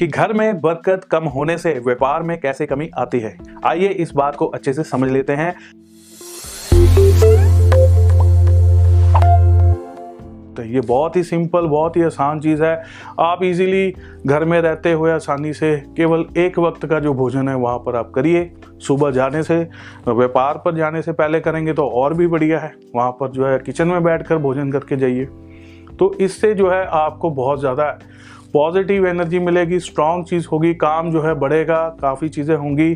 कि घर में बरकत कम होने से व्यापार में कैसे कमी आती है? आइए इस बात को अच्छे से समझ लेते हैं। तो ये बहुत ही सिंपल, बहुत ही आसान चीज़ है। आप इजीली घर में रहते हुए आसानी से केवल एक वक्त का जो भोजन है, वहाँ पर आप करिए। सुबह जाने से, व्यापार पर जाने से पहले करेंगे तो और भी बढ़िया है। वहाँ पर जो है किचन में बैठकर भोजन करके जाइए। तो इससे जो है आपको बहुत ज़्यादा पॉजिटिव एनर्जी मिलेगी स्ट्रांग चीज़ होगी काम जो है बढ़ेगा काफ़ी चीज़ें होंगी।